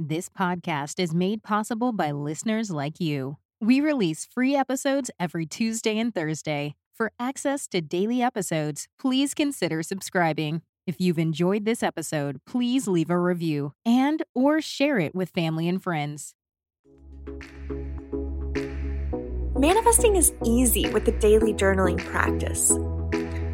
This podcast is made possible by listeners like you. We release free episodes every Tuesday and Thursday. For access to daily episodes, please consider subscribing. If you've enjoyed this episode, please leave a review and or share it with family and friends. Manifesting is easy with the daily journaling practice.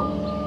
you